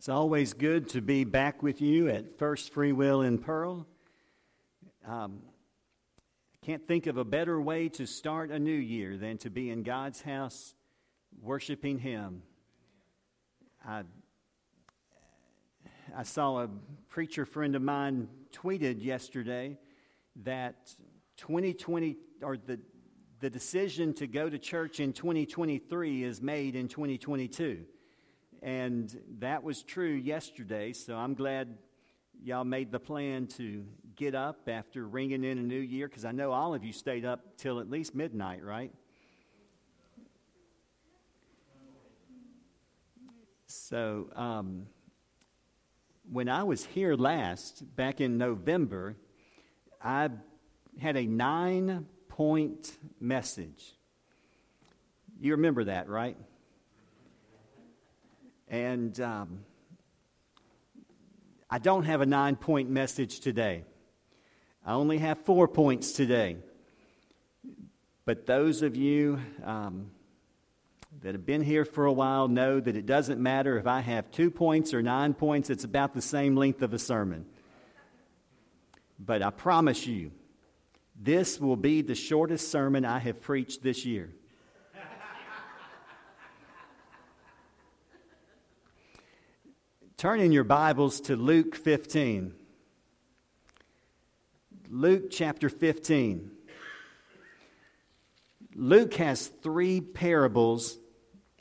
It's always good to be back with you at First Free Will in Pearl. Um, I can't think of a better way to start a new year than to be in God's house worshiping Him. I, I saw a preacher friend of mine tweeted yesterday that 2020 or the the decision to go to church in 2023 is made in 2022. And that was true yesterday, so I'm glad y'all made the plan to get up after ringing in a new year, because I know all of you stayed up till at least midnight, right? So, um, when I was here last, back in November, I had a nine point message. You remember that, right? And um, I don't have a nine point message today. I only have four points today. But those of you um, that have been here for a while know that it doesn't matter if I have two points or nine points, it's about the same length of a sermon. But I promise you, this will be the shortest sermon I have preached this year. Turn in your Bibles to Luke 15. Luke chapter 15. Luke has three parables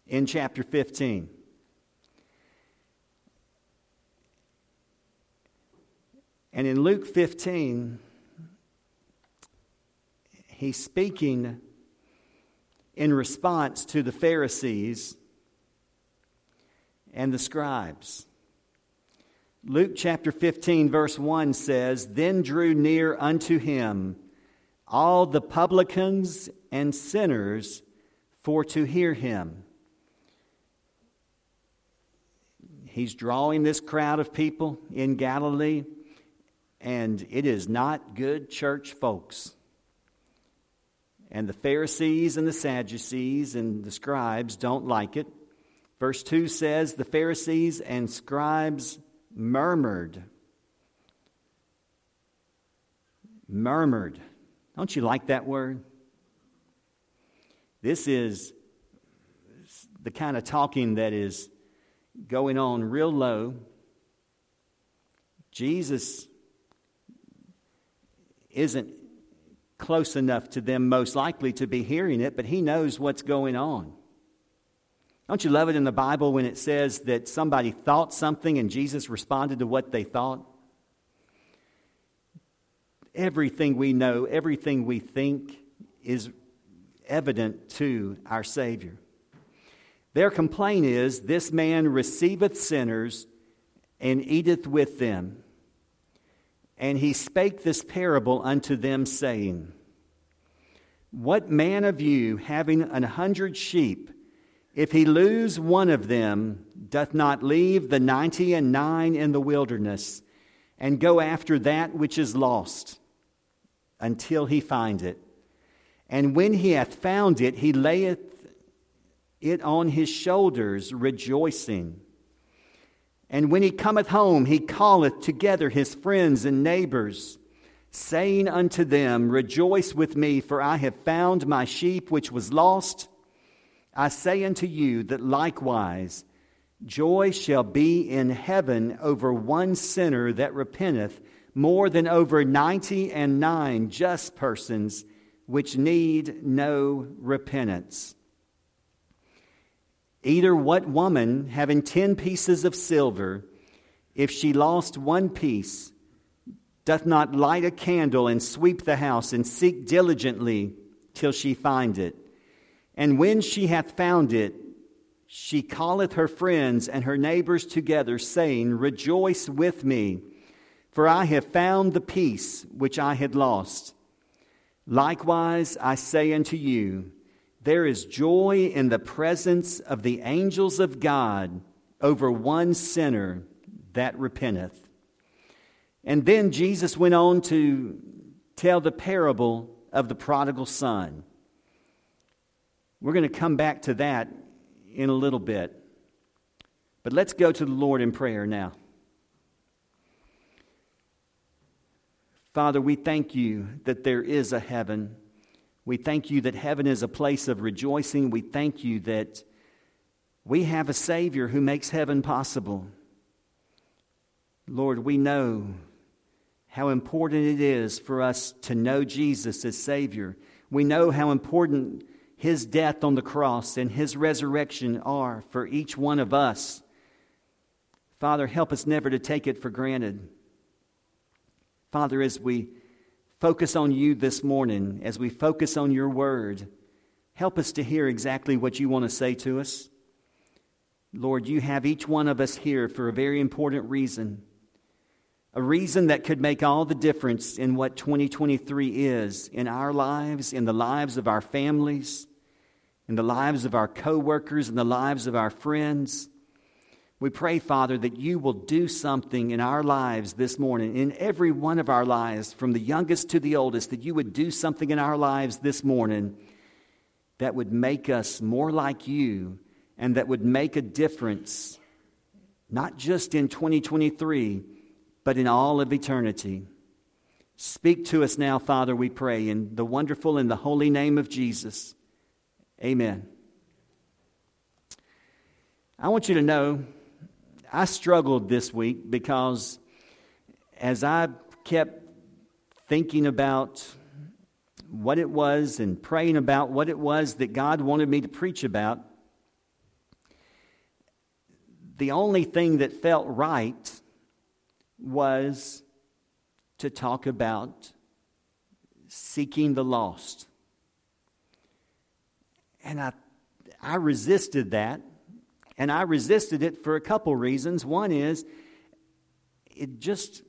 in chapter 15. And in Luke 15, he's speaking in response to the Pharisees and the scribes. Luke chapter 15, verse 1 says, Then drew near unto him all the publicans and sinners for to hear him. He's drawing this crowd of people in Galilee, and it is not good church folks. And the Pharisees and the Sadducees and the scribes don't like it. Verse 2 says, The Pharisees and scribes murmured. Murmured. Don't you like that word? This is the kind of talking that is going on real low. Jesus isn't close enough to them, most likely, to be hearing it, but he knows what's going on. Don't you love it in the Bible when it says that somebody thought something and Jesus responded to what they thought? Everything we know, everything we think is evident to our Savior. Their complaint is this man receiveth sinners and eateth with them. And he spake this parable unto them, saying, What man of you, having an hundred sheep, if he lose one of them, doth not leave the ninety and nine in the wilderness, and go after that which is lost until he find it? And when he hath found it, he layeth it on his shoulders, rejoicing. And when he cometh home, he calleth together his friends and neighbors, saying unto them, Rejoice with me, for I have found my sheep which was lost. I say unto you that likewise joy shall be in heaven over one sinner that repenteth more than over ninety and nine just persons which need no repentance. Either what woman, having ten pieces of silver, if she lost one piece, doth not light a candle and sweep the house and seek diligently till she find it? And when she hath found it, she calleth her friends and her neighbors together, saying, Rejoice with me, for I have found the piece which I had lost. Likewise, I say unto you, there is joy in the presence of the angels of God over one sinner that repenteth. And then Jesus went on to tell the parable of the prodigal son. We're going to come back to that in a little bit. But let's go to the Lord in prayer now. Father, we thank you that there is a heaven. We thank you that heaven is a place of rejoicing. We thank you that we have a Savior who makes heaven possible. Lord, we know how important it is for us to know Jesus as Savior. We know how important His death on the cross and His resurrection are for each one of us. Father, help us never to take it for granted. Father, as we focus on you this morning, as we focus on your word, help us to hear exactly what you want to say to us. Lord, you have each one of us here for a very important reason. A reason that could make all the difference in what 2023 is in our lives, in the lives of our families, in the lives of our coworkers, in the lives of our friends. We pray, Father, that you will do something in our lives this morning, in every one of our lives, from the youngest to the oldest, that you would do something in our lives this morning that would make us more like you and that would make a difference, not just in 2023, but in all of eternity. Speak to us now, Father, we pray, in the wonderful and the holy name of Jesus. Amen. I want you to know I struggled this week because as I kept thinking about what it was and praying about what it was that God wanted me to preach about, the only thing that felt right was to talk about seeking the lost. And I, I resisted that and I resisted it for a couple reasons. One is it just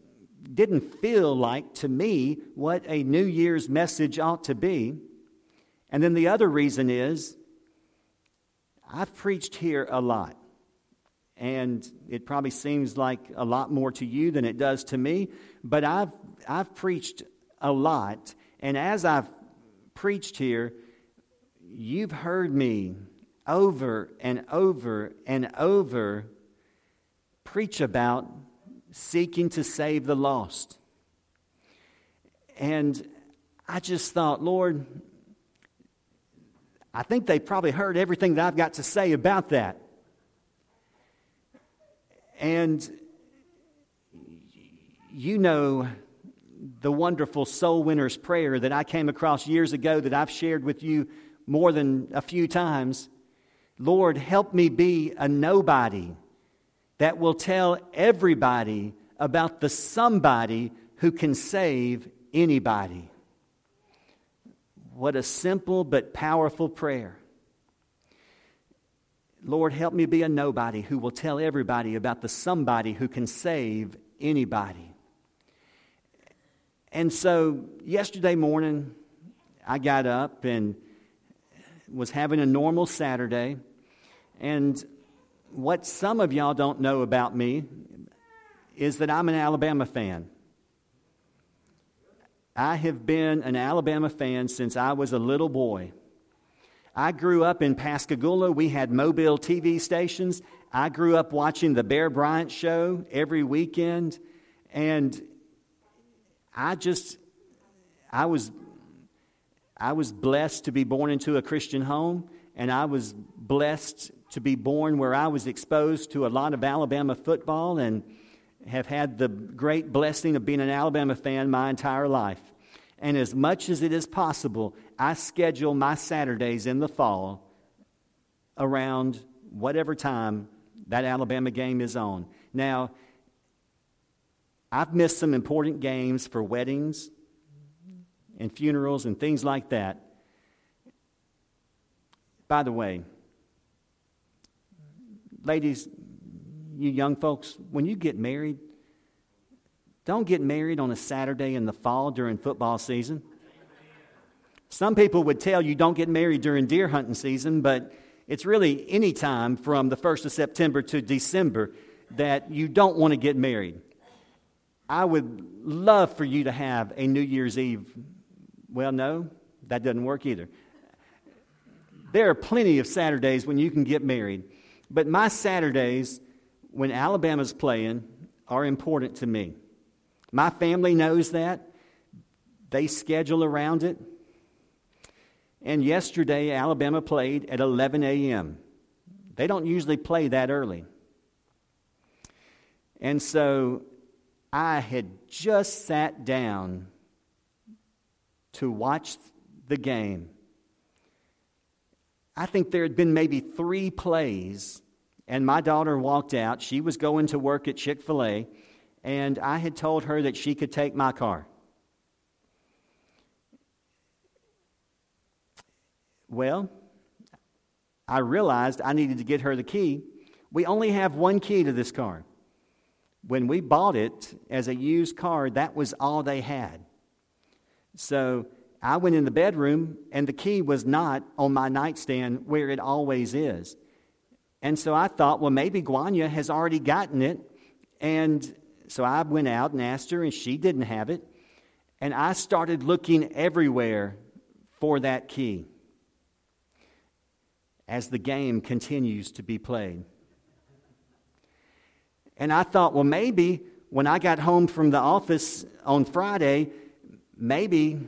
didn't feel like to me what a New Year's message ought to be. And then the other reason is I've preached here a lot. And it probably seems like a lot more to you than it does to me, but I've, I've preached a lot. And as I've preached here, you've heard me over and over and over preach about seeking to save the lost. And I just thought, Lord, I think they probably heard everything that I've got to say about that. And you know the wonderful soul winner's prayer that I came across years ago that I've shared with you more than a few times. Lord, help me be a nobody that will tell everybody about the somebody who can save anybody. What a simple but powerful prayer. Lord, help me be a nobody who will tell everybody about the somebody who can save anybody. And so, yesterday morning, I got up and was having a normal Saturday. And what some of y'all don't know about me is that I'm an Alabama fan. I have been an Alabama fan since I was a little boy. I grew up in Pascagoula. We had mobile TV stations. I grew up watching the Bear Bryant show every weekend. And I just, I was, I was blessed to be born into a Christian home. And I was blessed to be born where I was exposed to a lot of Alabama football and have had the great blessing of being an Alabama fan my entire life. And as much as it is possible, I schedule my Saturdays in the fall around whatever time that Alabama game is on. Now, I've missed some important games for weddings and funerals and things like that. By the way, ladies, you young folks, when you get married, don't get married on a Saturday in the fall during football season. Some people would tell you don't get married during deer hunting season, but it's really any time from the 1st of September to December that you don't want to get married. I would love for you to have a New Year's Eve. Well, no, that doesn't work either. There are plenty of Saturdays when you can get married. But my Saturdays when Alabama's playing are important to me. My family knows that. They schedule around it. And yesterday, Alabama played at 11 a.m. They don't usually play that early. And so I had just sat down to watch the game. I think there had been maybe three plays, and my daughter walked out. She was going to work at Chick fil A, and I had told her that she could take my car. Well, I realized I needed to get her the key. We only have one key to this car. When we bought it as a used car, that was all they had. So I went in the bedroom, and the key was not on my nightstand where it always is. And so I thought, well, maybe Guanya has already gotten it. And so I went out and asked her, and she didn't have it. And I started looking everywhere for that key as the game continues to be played. And I thought, well, maybe when I got home from the office on Friday, maybe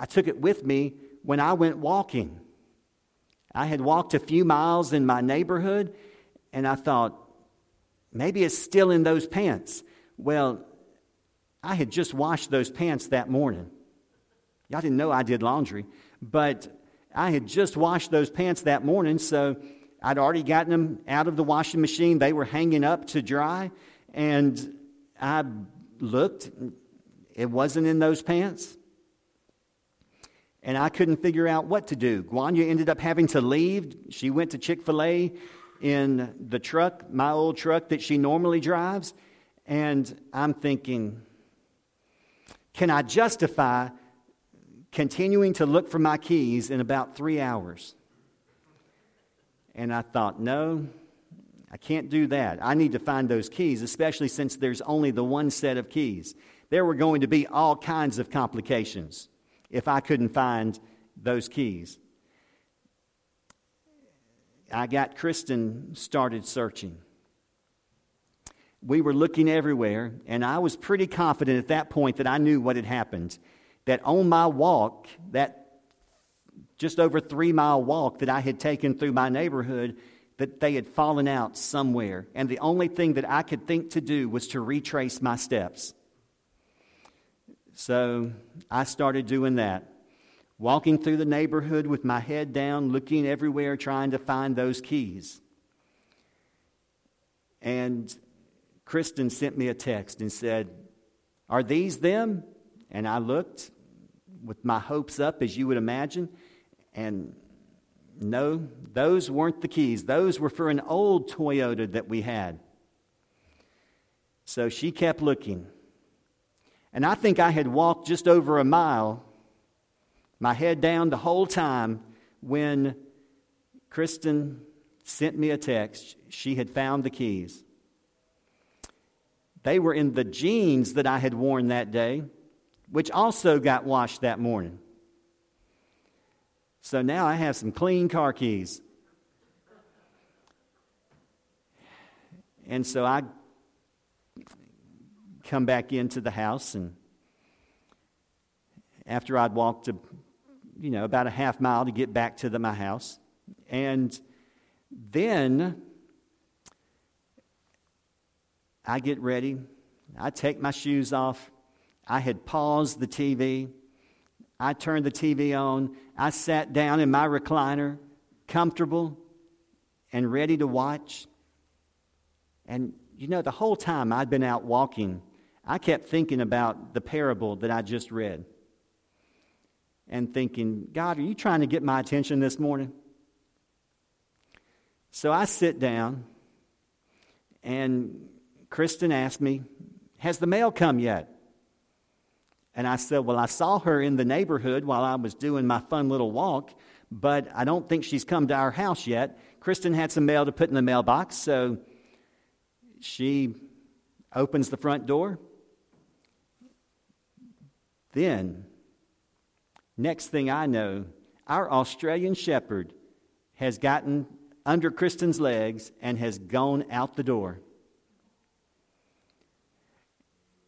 I took it with me when I went walking. I had walked a few miles in my neighborhood, and I thought, maybe it's still in those pants. Well, I had just washed those pants that morning. Y'all didn't know I did laundry, but I had just washed those pants that morning, so I'd already gotten them out of the washing machine. They were hanging up to dry, and I looked. It wasn't in those pants. And I couldn't figure out what to do. Guanya ended up having to leave. She went to Chick fil A in the truck, my old truck that she normally drives. And I'm thinking, can I justify continuing to look for my keys in about three hours. And I thought, no, I can't do that. I need to find those keys, especially since there's only the one set of keys. There were going to be all kinds of complications if I couldn't find those keys. I got Kristen started searching. We were looking everywhere, and I was pretty confident at that point that I knew what had happened that on my walk, that just over three mile walk that I had taken through my neighborhood, that they had fallen out somewhere. And the only thing that I could think to do was to retrace my steps. So I started doing that. Walking through the neighborhood with my head down, looking everywhere, trying to find those keys. And Kristen sent me a text and said, Are these them? And I looked, with my hopes up, as you would imagine. And no, those weren't the keys. Those were for an old Toyota that we had. So she kept looking. And I think I had walked just over a mile, my head down the whole time, when Kristen sent me a text. She had found the keys. They were in the jeans that I had worn that day which also got washed that morning. So now I have some clean car keys. And so I come back into the house, and after I'd walked, a, you know, about a half mile to get back to the, my house, and then I get ready. I take my shoes off. I had paused the TV. I turned the TV on. I sat down in my recliner, comfortable and ready to watch. And you know, the whole time I'd been out walking, I kept thinking about the parable that I just read and thinking, God, are you trying to get my attention this morning? So I sit down, and Kristen asked me, Has the mail come yet? And I said, Well, I saw her in the neighborhood while I was doing my fun little walk, but I don't think she's come to our house yet. Kristen had some mail to put in the mailbox, so she opens the front door. Then, next thing I know, our Australian shepherd has gotten under Kristen's legs and has gone out the door.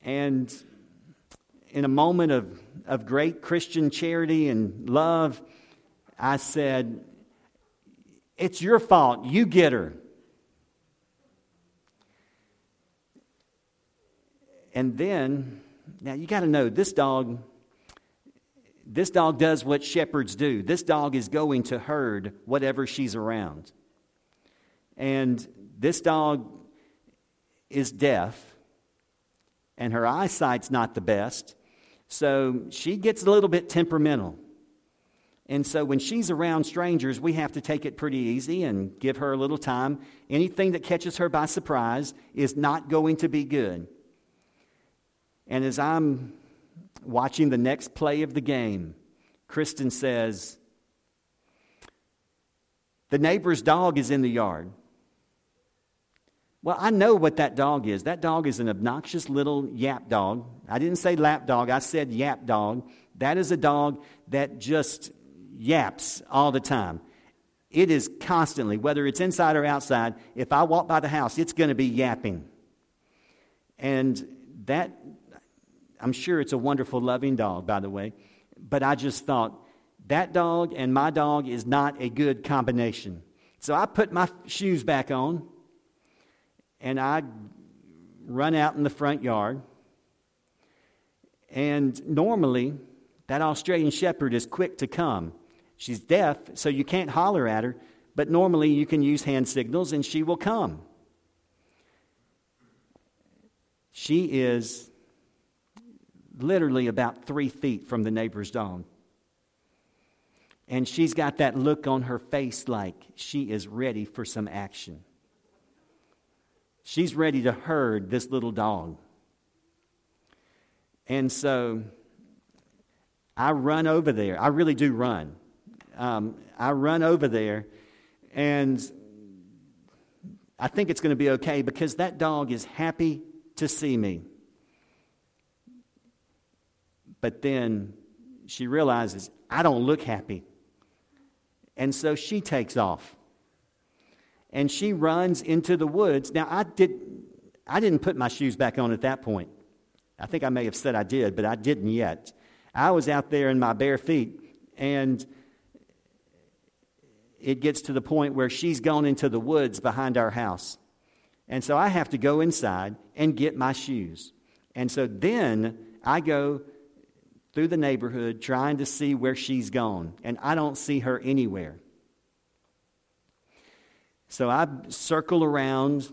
And in a moment of, of great Christian charity and love, I said, It's your fault. You get her. And then, now you got to know this dog this dog does what shepherds do. This dog is going to herd whatever she's around. And this dog is deaf, and her eyesight's not the best. So she gets a little bit temperamental. And so when she's around strangers, we have to take it pretty easy and give her a little time. Anything that catches her by surprise is not going to be good. And as I'm watching the next play of the game, Kristen says, The neighbor's dog is in the yard. Well, I know what that dog is. That dog is an obnoxious little yap dog. I didn't say lap dog, I said yap dog. That is a dog that just yaps all the time. It is constantly, whether it's inside or outside, if I walk by the house, it's going to be yapping. And that I'm sure it's a wonderful, loving dog, by the way. But I just thought, that dog and my dog is not a good combination. So I put my shoes back on and I run out in the front yard. And normally, that Australian Shepherd is quick to come. She's deaf, so you can't holler at her, but normally you can use hand signals and she will come. She is literally about three feet from the neighbor's dog. And she's got that look on her face like she is ready for some action. She's ready to herd this little dog. And so I run over there. I really do run. Um, I run over there, and I think it's going to be okay because that dog is happy to see me. But then she realizes, I don't look happy. And so she takes off. And she runs into the woods. Now, I, did, I didn't put my shoes back on at that point. I think I may have said I did, but I didn't yet. I was out there in my bare feet, and it gets to the point where she's gone into the woods behind our house. And so I have to go inside and get my shoes. And so then I go through the neighborhood trying to see where she's gone, and I don't see her anywhere. So I circle around,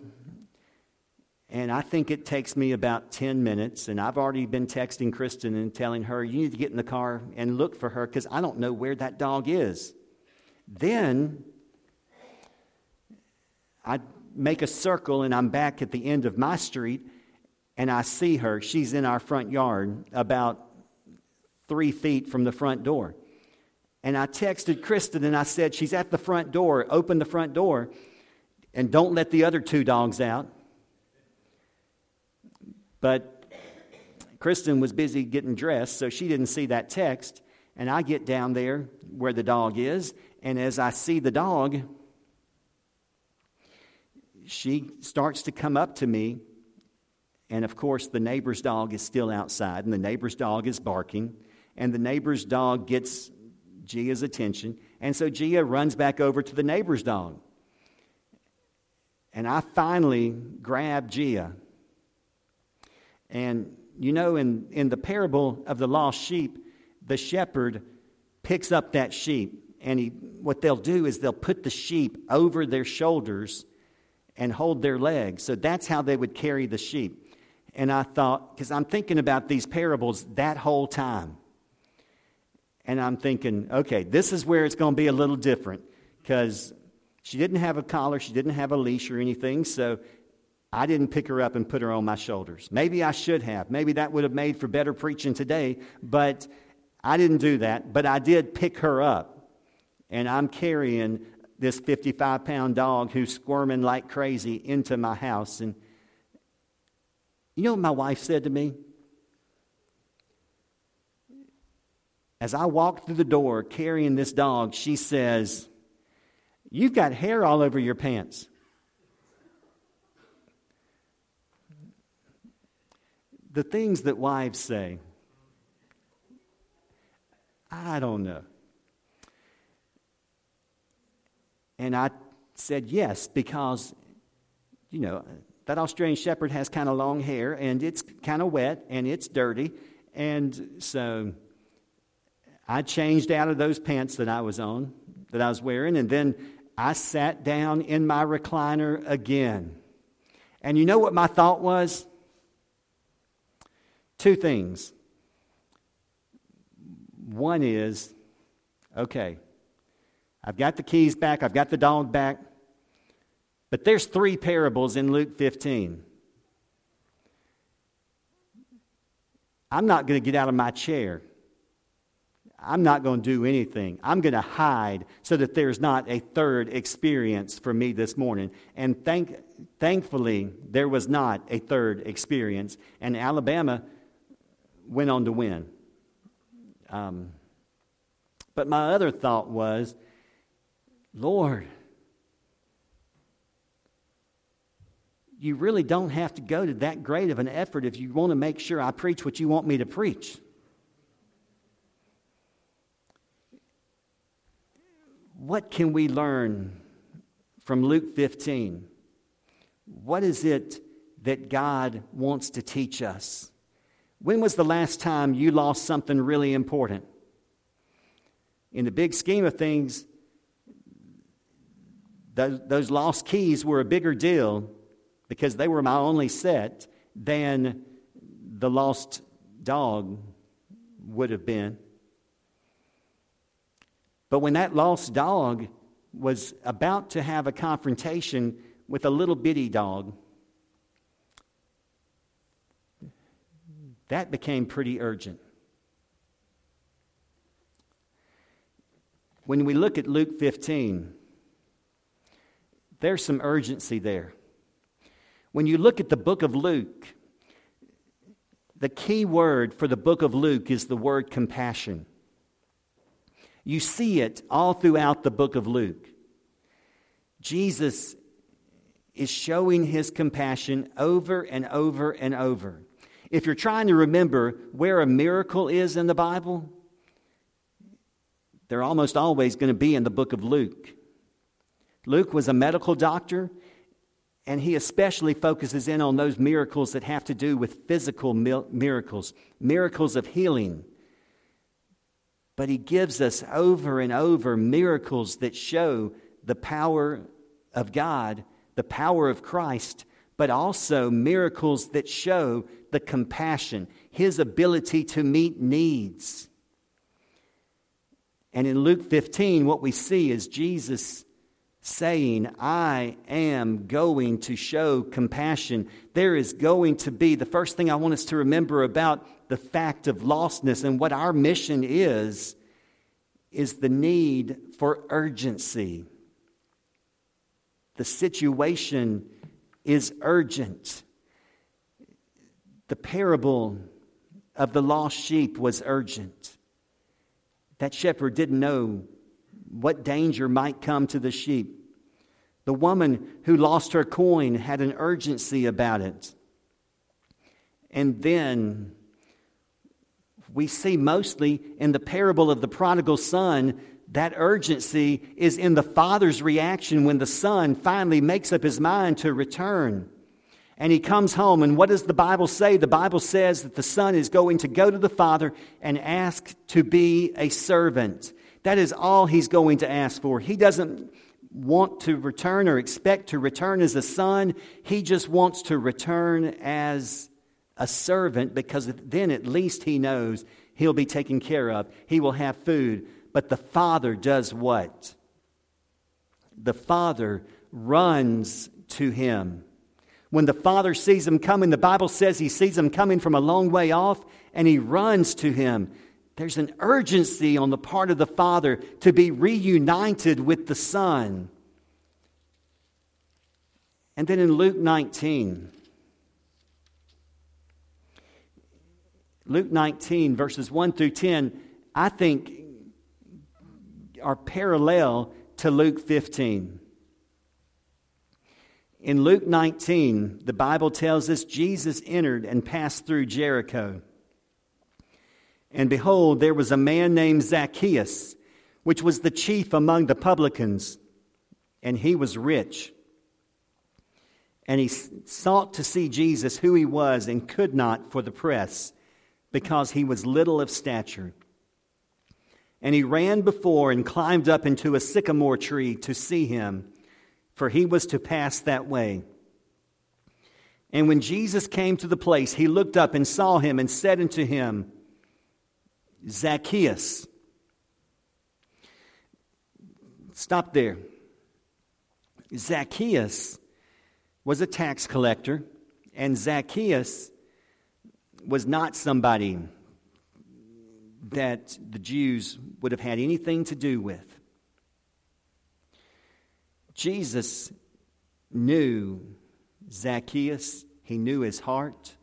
and I think it takes me about 10 minutes. And I've already been texting Kristen and telling her, you need to get in the car and look for her because I don't know where that dog is. Then I make a circle, and I'm back at the end of my street, and I see her. She's in our front yard about three feet from the front door. And I texted Kristen and I said, She's at the front door. Open the front door and don't let the other two dogs out. But Kristen was busy getting dressed, so she didn't see that text. And I get down there where the dog is, and as I see the dog, she starts to come up to me. And of course, the neighbor's dog is still outside, and the neighbor's dog is barking and the neighbor's dog gets Gia's attention. And so Gia runs back over to the neighbor's dog. And I finally grab Gia. And you know, in, in the parable of the lost sheep, the shepherd picks up that sheep. And he, what they'll do is they'll put the sheep over their shoulders and hold their legs. So that's how they would carry the sheep. And I thought, because I'm thinking about these parables that whole time. And I'm thinking, okay, this is where it's going to be a little different because she didn't have a collar, she didn't have a leash or anything, so I didn't pick her up and put her on my shoulders. Maybe I should have. Maybe that would have made for better preaching today, but I didn't do that. But I did pick her up, and I'm carrying this 55 pound dog who's squirming like crazy into my house. And you know what my wife said to me? As I walk through the door carrying this dog, she says, You've got hair all over your pants. The things that wives say, I don't know. And I said yes, because, you know, that Australian Shepherd has kind of long hair and it's kind of wet and it's dirty. And so I changed out of those pants that I was on, that I was wearing, and then I sat down in my recliner again. And you know what my thought was? Two things. One is, okay, I've got the keys back, I've got the dog back, but there's three parables in Luke 15. I'm not going to get out of my chair. I'm not going to do anything. I'm going to hide so that there's not a third experience for me this morning. And thank, thankfully, there was not a third experience. And Alabama went on to win. Um, but my other thought was, Lord, you really don't have to go to that great of an effort if you want to make sure I preach what you want me to preach. What can we learn from Luke 15? What is it that God wants to teach us? When was the last time you lost something really important? In the big scheme of things, those, lost keys were a bigger deal because they were my only set than the lost dog would have been. But when that lost dog was about to have a confrontation with a little bitty dog, that became pretty urgent. When we look at Luke 15, there's some urgency there. When you look at the book of Luke, the key word for the book of Luke is the word compassion. You see it all throughout the book of Luke. Jesus is showing his compassion over and over and over. If you're trying to remember where a miracle is in the Bible, they're almost always going to be in the book of Luke. Luke was a medical doctor, and he especially focuses in on those miracles that have to do with physical miracles, miracles of healing. But he gives us over and over miracles that show the power of God, the power of Christ, but also miracles that show the compassion, his ability to meet needs. And in Luke 15, what we see is Jesus saying, I am going to show compassion. There is going to be, the first thing I want us to remember about the fact of lostness and what our mission is, is the need for urgency. The situation is urgent. The parable of the lost sheep was urgent. That shepherd didn't know what danger might come to the sheep. The woman who lost her coin had an urgency about it. And then we see mostly in the parable of the prodigal son that urgency is in the father's reaction when the son finally makes up his mind to return. And he comes home, and what does the Bible say? The Bible says that the son is going to go to the father and ask to be a servant. That is all he's going to ask for. He doesn't want to return or expect to return as a son. He just wants to return as a servant because then at least he knows he'll be taken care of. He will have food. But the father does what? The father runs to him. When the father sees him coming, the Bible says he sees him coming from a long way off and he runs to him. There's an urgency on the part of the Father to be reunited with the Son. And then in Luke 19, Luke 19, verses 1 through 10, I think are parallel to Luke 15. In Luke 19, the Bible tells us Jesus entered and passed through Jericho. And behold, there was a man named Zacchaeus, which was the chief among the publicans, and he was rich. And he sought to see Jesus, who he was, and could not for the press, because he was little of stature. And he ran before and climbed up into a sycamore tree to see him for he was to pass that way. And when Jesus came to the place, he looked up and saw him and said unto him, Zacchaeus. Stop there. Zacchaeus was a tax collector, and Zacchaeus was not somebody that the Jews would have had anything to do with. Jesus knew Zacchaeus, he knew his heart,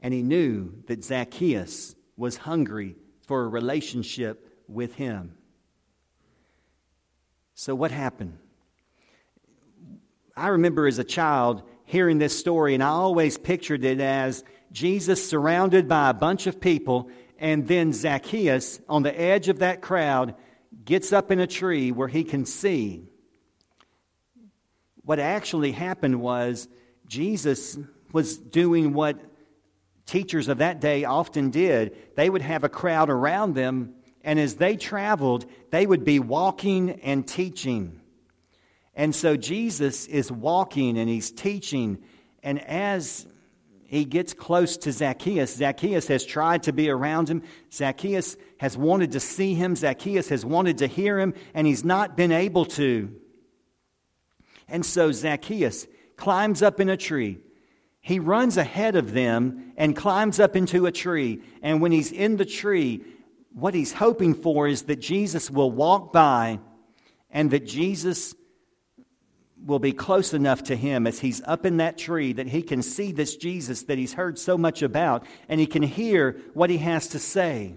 and he knew that Zacchaeus was hungry for a relationship with him. So, what happened? I remember as a child hearing this story, and I always pictured it as Jesus surrounded by a bunch of people, and then Zacchaeus on the edge of that crowd gets up in a tree where he can see what actually happened was Jesus was doing what teachers of that day often did. They would have a crowd around them, and as they traveled, they would be walking and teaching. And so Jesus is walking and he's teaching, and as he gets close to Zacchaeus. Zacchaeus has tried to be around him. Zacchaeus has wanted to see him. Zacchaeus has wanted to hear him, and he's not been able to. And so Zacchaeus climbs up in a tree. He runs ahead of them and climbs up into a tree. And when he's in the tree, what he's hoping for is that Jesus will walk by and that Jesus will be close enough to him as he's up in that tree that he can see this Jesus that he's heard so much about and he can hear what he has to say.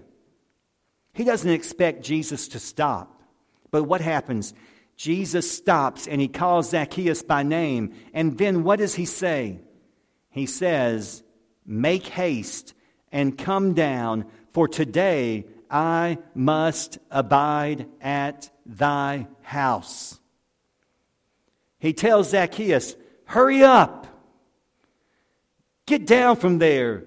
He doesn't expect Jesus to stop. But what happens? Jesus stops and he calls Zacchaeus by name. And then what does he say? He says, Make haste and come down, for today I must abide at thy house. He tells Zacchaeus, Hurry up. Get down from there.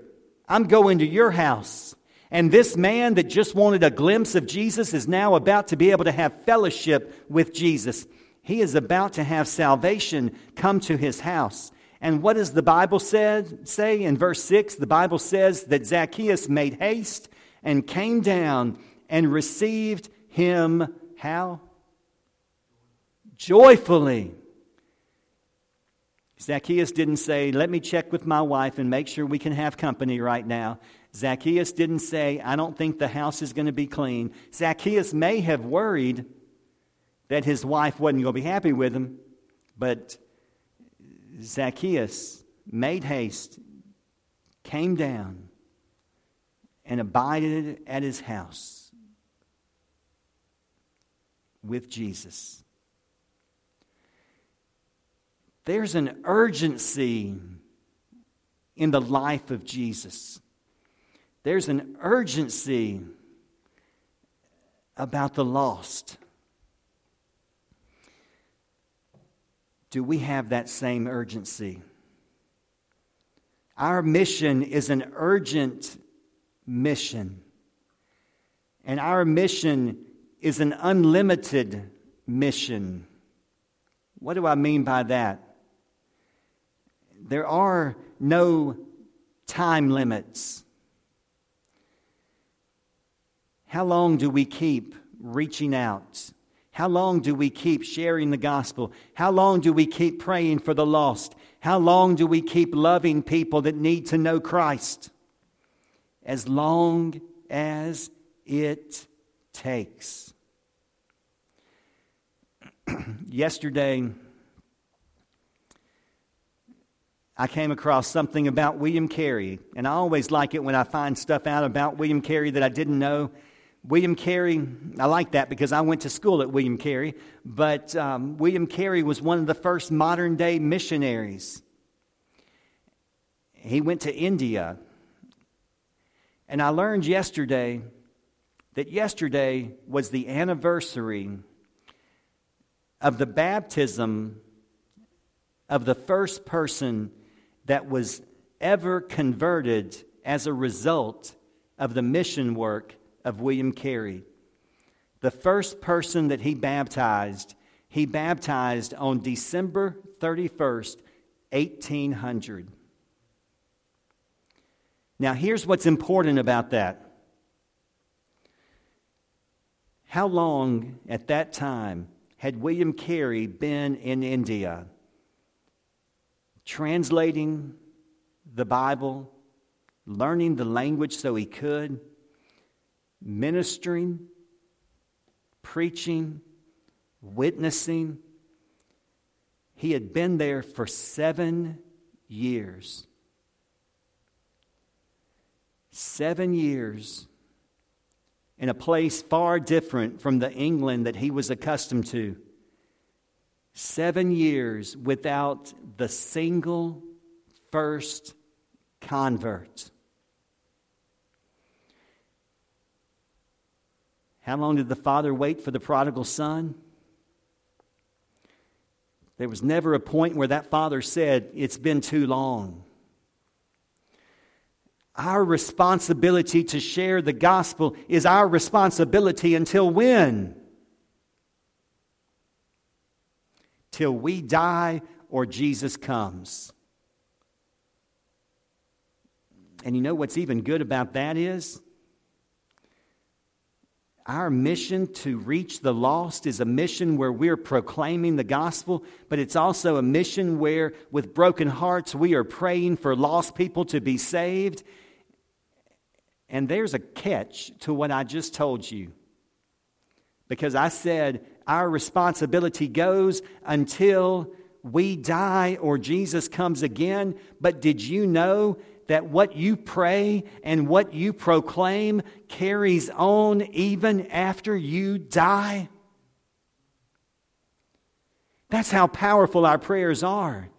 I'm going to your house. And this man that just wanted a glimpse of Jesus is now about to be able to have fellowship with Jesus. He is about to have salvation come to his house. And what does the Bible said, say in verse 6? The Bible says that Zacchaeus made haste and came down and received him how? Joyfully. Zacchaeus didn't say, Let me check with my wife and make sure we can have company right now. Zacchaeus didn't say, I don't think the house is going to be clean. Zacchaeus may have worried that his wife wasn't going to be happy with him, but Zacchaeus made haste, came down, and abided at his house with Jesus. There's an urgency in the life of Jesus. There's an urgency about the lost. Do we have that same urgency? Our mission is an urgent mission. And our mission is an unlimited mission. What do I mean by that? There are no time limits. How long do we keep reaching out? How long do we keep sharing the gospel? How long do we keep praying for the lost? How long do we keep loving people that need to know Christ? As long as it takes. Yesterday, I came across something about William Carey, and I always like it when I find stuff out about William Carey that I didn't know. William Carey, I like that because I went to school at William Carey, but um, William Carey was one of the first modern day missionaries. He went to India. And I learned yesterday that yesterday was the anniversary of the baptism of the first person that was ever converted as a result of the mission work of William Carey. The first person that he baptized, he baptized on December 31st, 1800. Now, here's what's important about that. How long at that time had William Carey been in India? Translating the Bible, learning the language so he could, ministering, preaching, witnessing. He had been there for seven years. Seven years in a place far different from the England that he was accustomed to. Seven years without the single first convert. How long did the father wait for the prodigal son? There was never a point where that father said, It's been too long. Our responsibility to share the gospel is our responsibility until when? Till we die or Jesus comes. And you know what's even good about that is? Our mission to reach the lost is a mission where we're proclaiming the gospel, but it's also a mission where, with broken hearts, we are praying for lost people to be saved. And there's a catch to what I just told you. Because I said our responsibility goes until we die or Jesus comes again. But did you know that what you pray and what you proclaim carries on even after you die? That's how powerful our prayers are.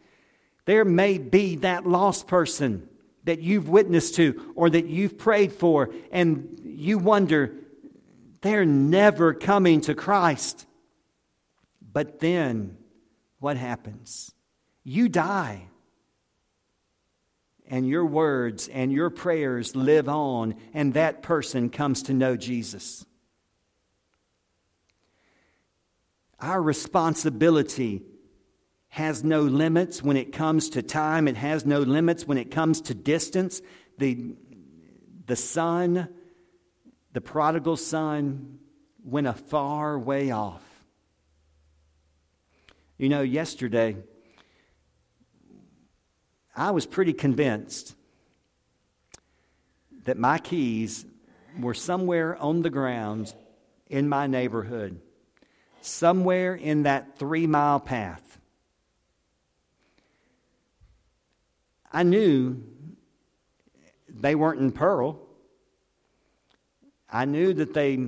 There may be that lost person that you've witnessed to or that you've prayed for, and you wonder, they're never coming to Christ. But then, what happens? You die and your words and your prayers live on, and that person comes to know Jesus. Our responsibility has no limits when it comes to time, it has no limits when it comes to distance. The, the son, the prodigal son, went a far way off. You know, yesterday, I was pretty convinced that my keys were somewhere on the ground in my neighborhood, somewhere in that three mile path. I knew they weren't in Pearl. I knew that they,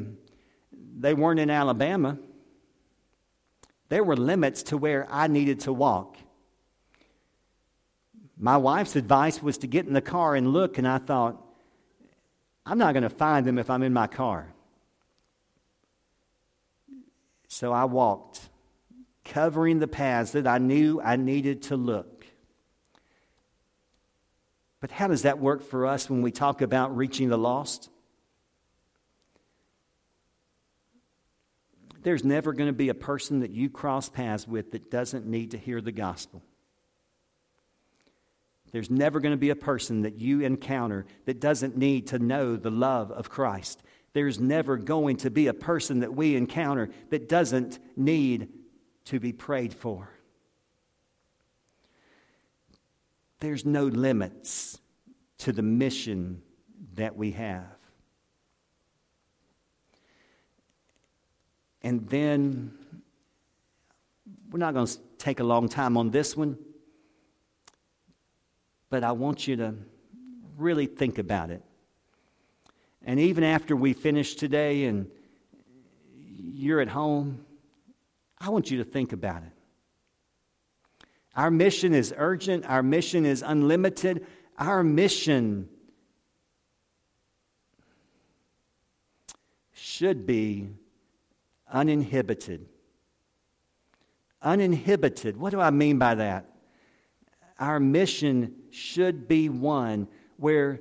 they weren't in Alabama. There were limits to where I needed to walk. My wife's advice was to get in the car and look, and I thought, I'm not going to find them if I'm in my car. So I walked, covering the paths that I knew I needed to look. But how does that work for us when we talk about reaching the lost? There's never going to be a person that you cross paths with that doesn't need to hear the gospel. There's never going to be a person that you encounter that doesn't need to know the love of Christ. There's never going to be a person that we encounter that doesn't need to be prayed for. There's no limits to the mission that we have. And then, we're not going to take a long time on this one but I want you to really think about it. And even after we finish today and you're at home, I want you to think about it. Our mission is urgent, our mission is unlimited, our mission should be uninhibited. Uninhibited. What do I mean by that? Our mission should be one where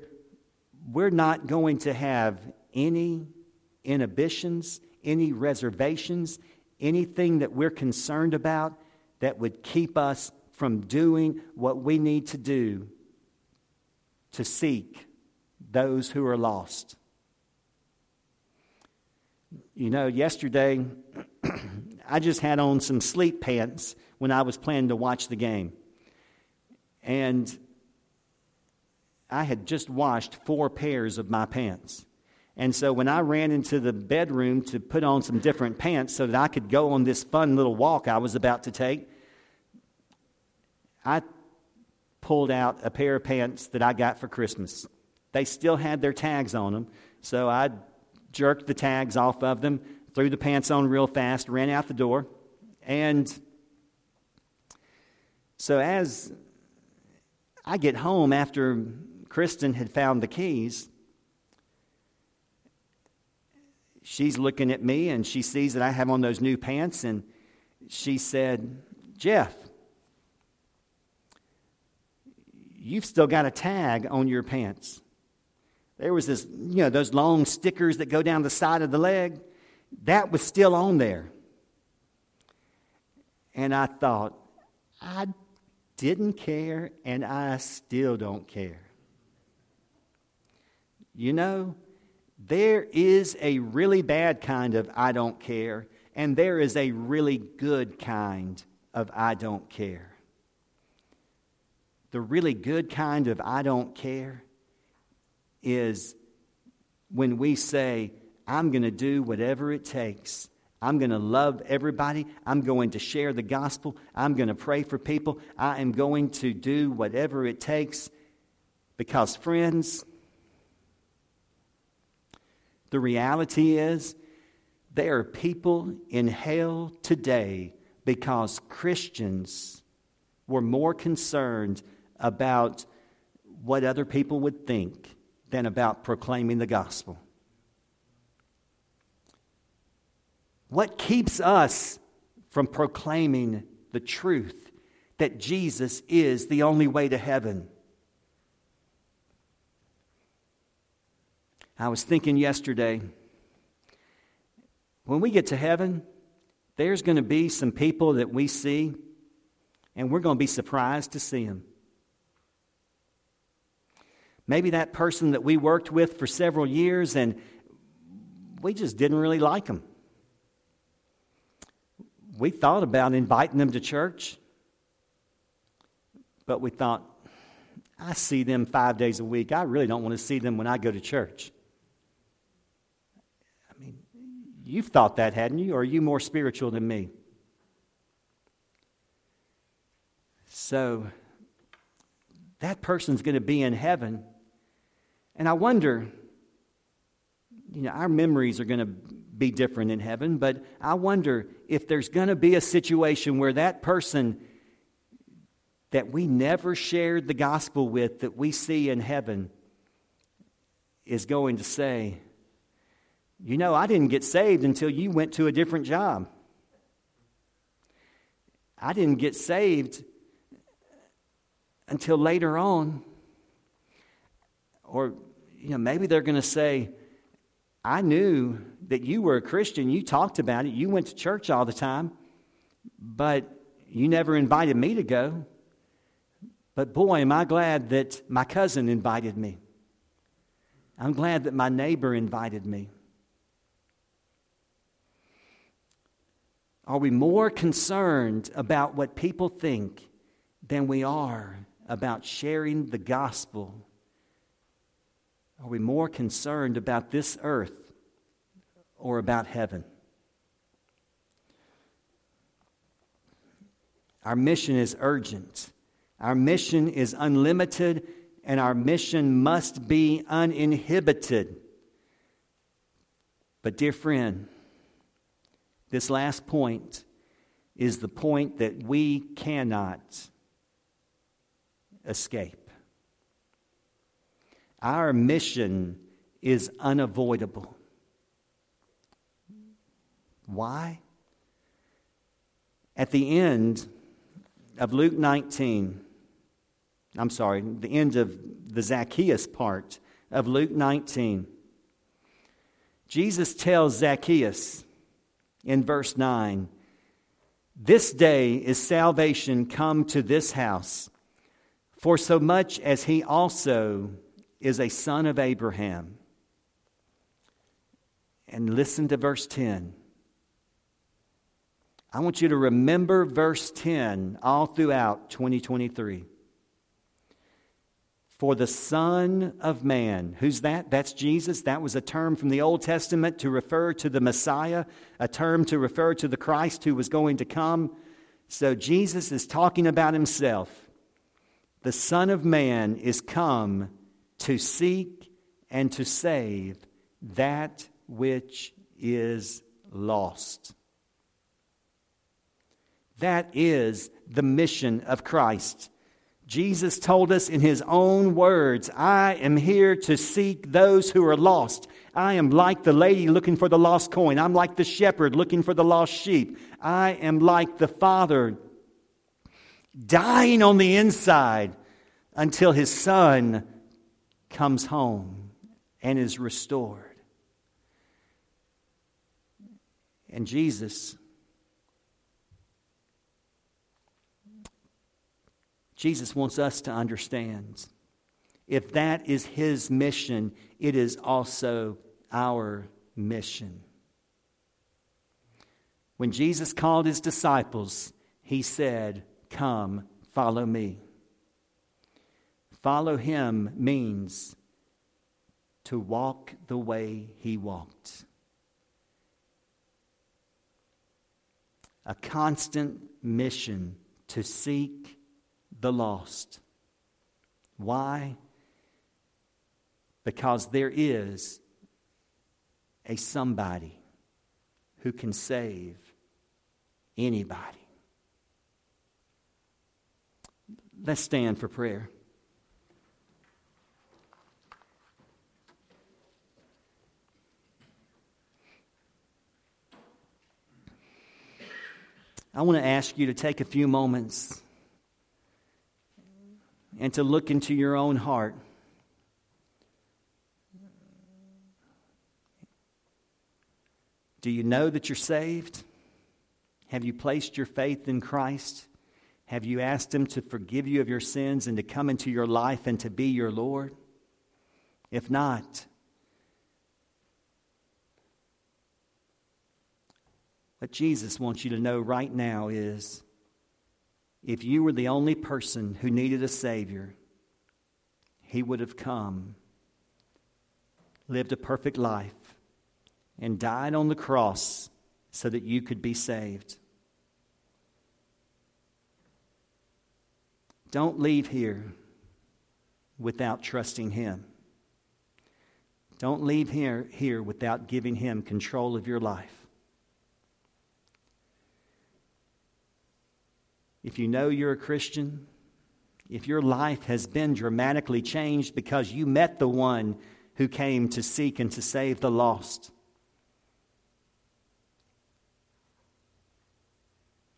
we're not going to have any inhibitions, any reservations, anything that we're concerned about that would keep us from doing what we need to do to seek those who are lost. You know, yesterday I just had on some sleep pants when I was planning to watch the game. And I had just washed four pairs of my pants. And so when I ran into the bedroom to put on some different pants so that I could go on this fun little walk I was about to take, I pulled out a pair of pants that I got for Christmas. They still had their tags on them, so I jerked the tags off of them, threw the pants on real fast, ran out the door, and so as I get home after Kristen had found the keys, she's looking at me and she sees that I have on those new pants, and she said, Jeff, you've still got a tag on your pants. There was this, you know, those long stickers that go down the side of the leg. That was still on there. And I thought, I didn't care and I still don't care. You know, there is a really bad kind of I don't care, and there is a really good kind of I don't care. The really good kind of I don't care is when we say, I'm going to do whatever it takes. I'm going to love everybody. I'm going to share the gospel. I'm going to pray for people. I am going to do whatever it takes. Because, friends, the reality is there are people in hell today because Christians were more concerned about what other people would think than about proclaiming the gospel. What keeps us from proclaiming the truth that Jesus is the only way to heaven? I was thinking yesterday, when we get to heaven, there's going to be some people that we see, and we're going to be surprised to see them. Maybe that person that we worked with for several years and we just didn't really like them. We thought about inviting them to church, but we thought, I see them five days a week. I really don't want to see them when I go to church. I mean, you've thought that, hadn't you? Or are you more spiritual than me? So, that person's going to be in heaven and I wonder, you know, our memories are going to be different in heaven, but I wonder if there's going to be a situation where that person that we never shared the gospel with that we see in heaven is going to say, You know, I didn't get saved until you went to a different job. I didn't get saved until later on. Or you know, maybe they're going to say, I knew that you were a Christian. You talked about it. You went to church all the time, but you never invited me to go. But boy, am I glad that my cousin invited me. I'm glad that my neighbor invited me. Are we more concerned about what people think than we are about sharing the gospel are we more concerned about this earth or about heaven? Our mission is urgent. Our mission is unlimited, and our mission must be uninhibited. But, dear friend, this last point is the point that we cannot escape. Our mission is unavoidable. Why? At the end of Luke 19, I'm sorry, the end of the Zacchaeus part of Luke 19, Jesus tells Zacchaeus in verse 9, This day is salvation come to this house, for so much as he also is a son of Abraham. And listen to verse 10. I want you to remember verse 10 all throughout 2023. For the Son of Man, who's that? That's Jesus. That was a term from the Old Testament to refer to the Messiah, a term to refer to the Christ who was going to come. So Jesus is talking about himself. The Son of Man is come to seek and to save that which is lost. That is the mission of Christ. Jesus told us in his own words, I am here to seek those who are lost. I am like the lady looking for the lost coin. I'm like the shepherd looking for the lost sheep. I am like the father dying on the inside until his son comes home and is restored. And Jesus Jesus wants us to understand if that is his mission, it is also our mission. When Jesus called his disciples, he said, Come, follow me. Follow him means to walk the way he walked. A constant mission to seek the lost. Why? Because there is a somebody who can save anybody. Let's stand for prayer. I want to ask you to take a few moments and to look into your own heart. Do you know that you're saved? Have you placed your faith in Christ? Have you asked Him to forgive you of your sins and to come into your life and to be your Lord? If not, what Jesus wants you to know right now is if you were the only person who needed a Savior, He would have come, lived a perfect life, and died on the cross so that you could be saved. Don't leave here without trusting Him. Don't leave here, here without giving Him control of your life. If you know you're a Christian, if your life has been dramatically changed because you met the one who came to seek and to save the lost,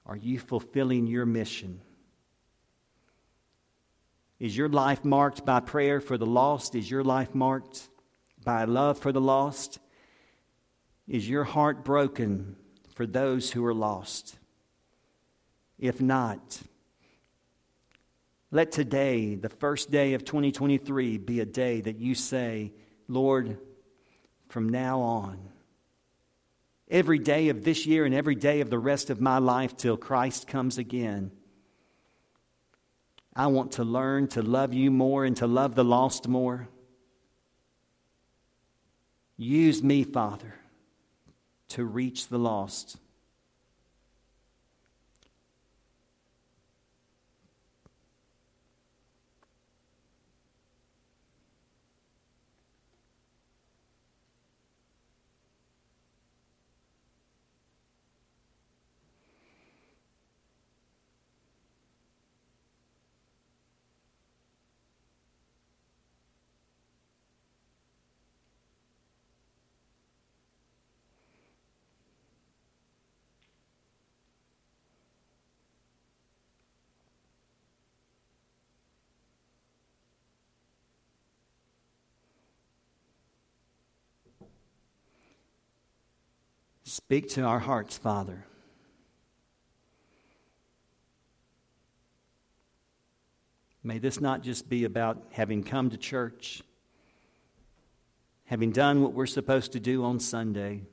are you fulfilling your mission? Is your life marked by prayer for the lost? Is your life marked by love for the lost? Is your heart broken for those who are lost? If not, let today, the first day of 2023, be a day that you say, Lord, from now on, every day of this year and every day of the rest of my life till Christ comes again, I want to learn to love you more and to love the lost more. Use me, Father, to reach the lost. Speak to our hearts, Father. May this not just be about having come to church, having done what we're supposed to do on Sunday,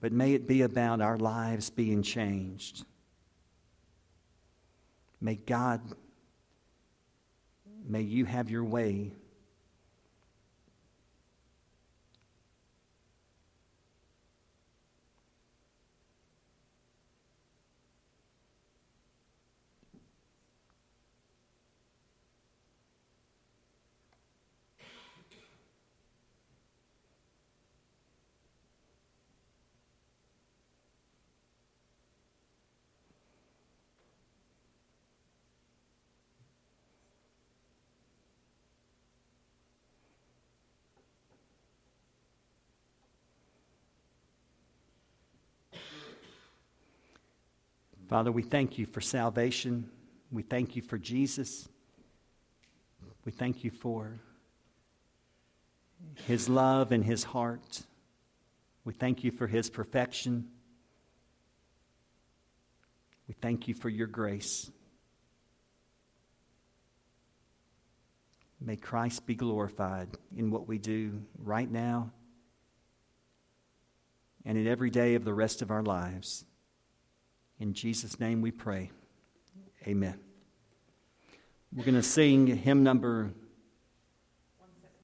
but may it be about our lives being changed. May God, may you have your way Father, we thank you for salvation. We thank you for Jesus. We thank you for his love and his heart. We thank you for his perfection. We thank you for your grace. May Christ be glorified in what we do right now and in every day of the rest of our lives. In Jesus' name we pray. Amen. We're going to sing hymn number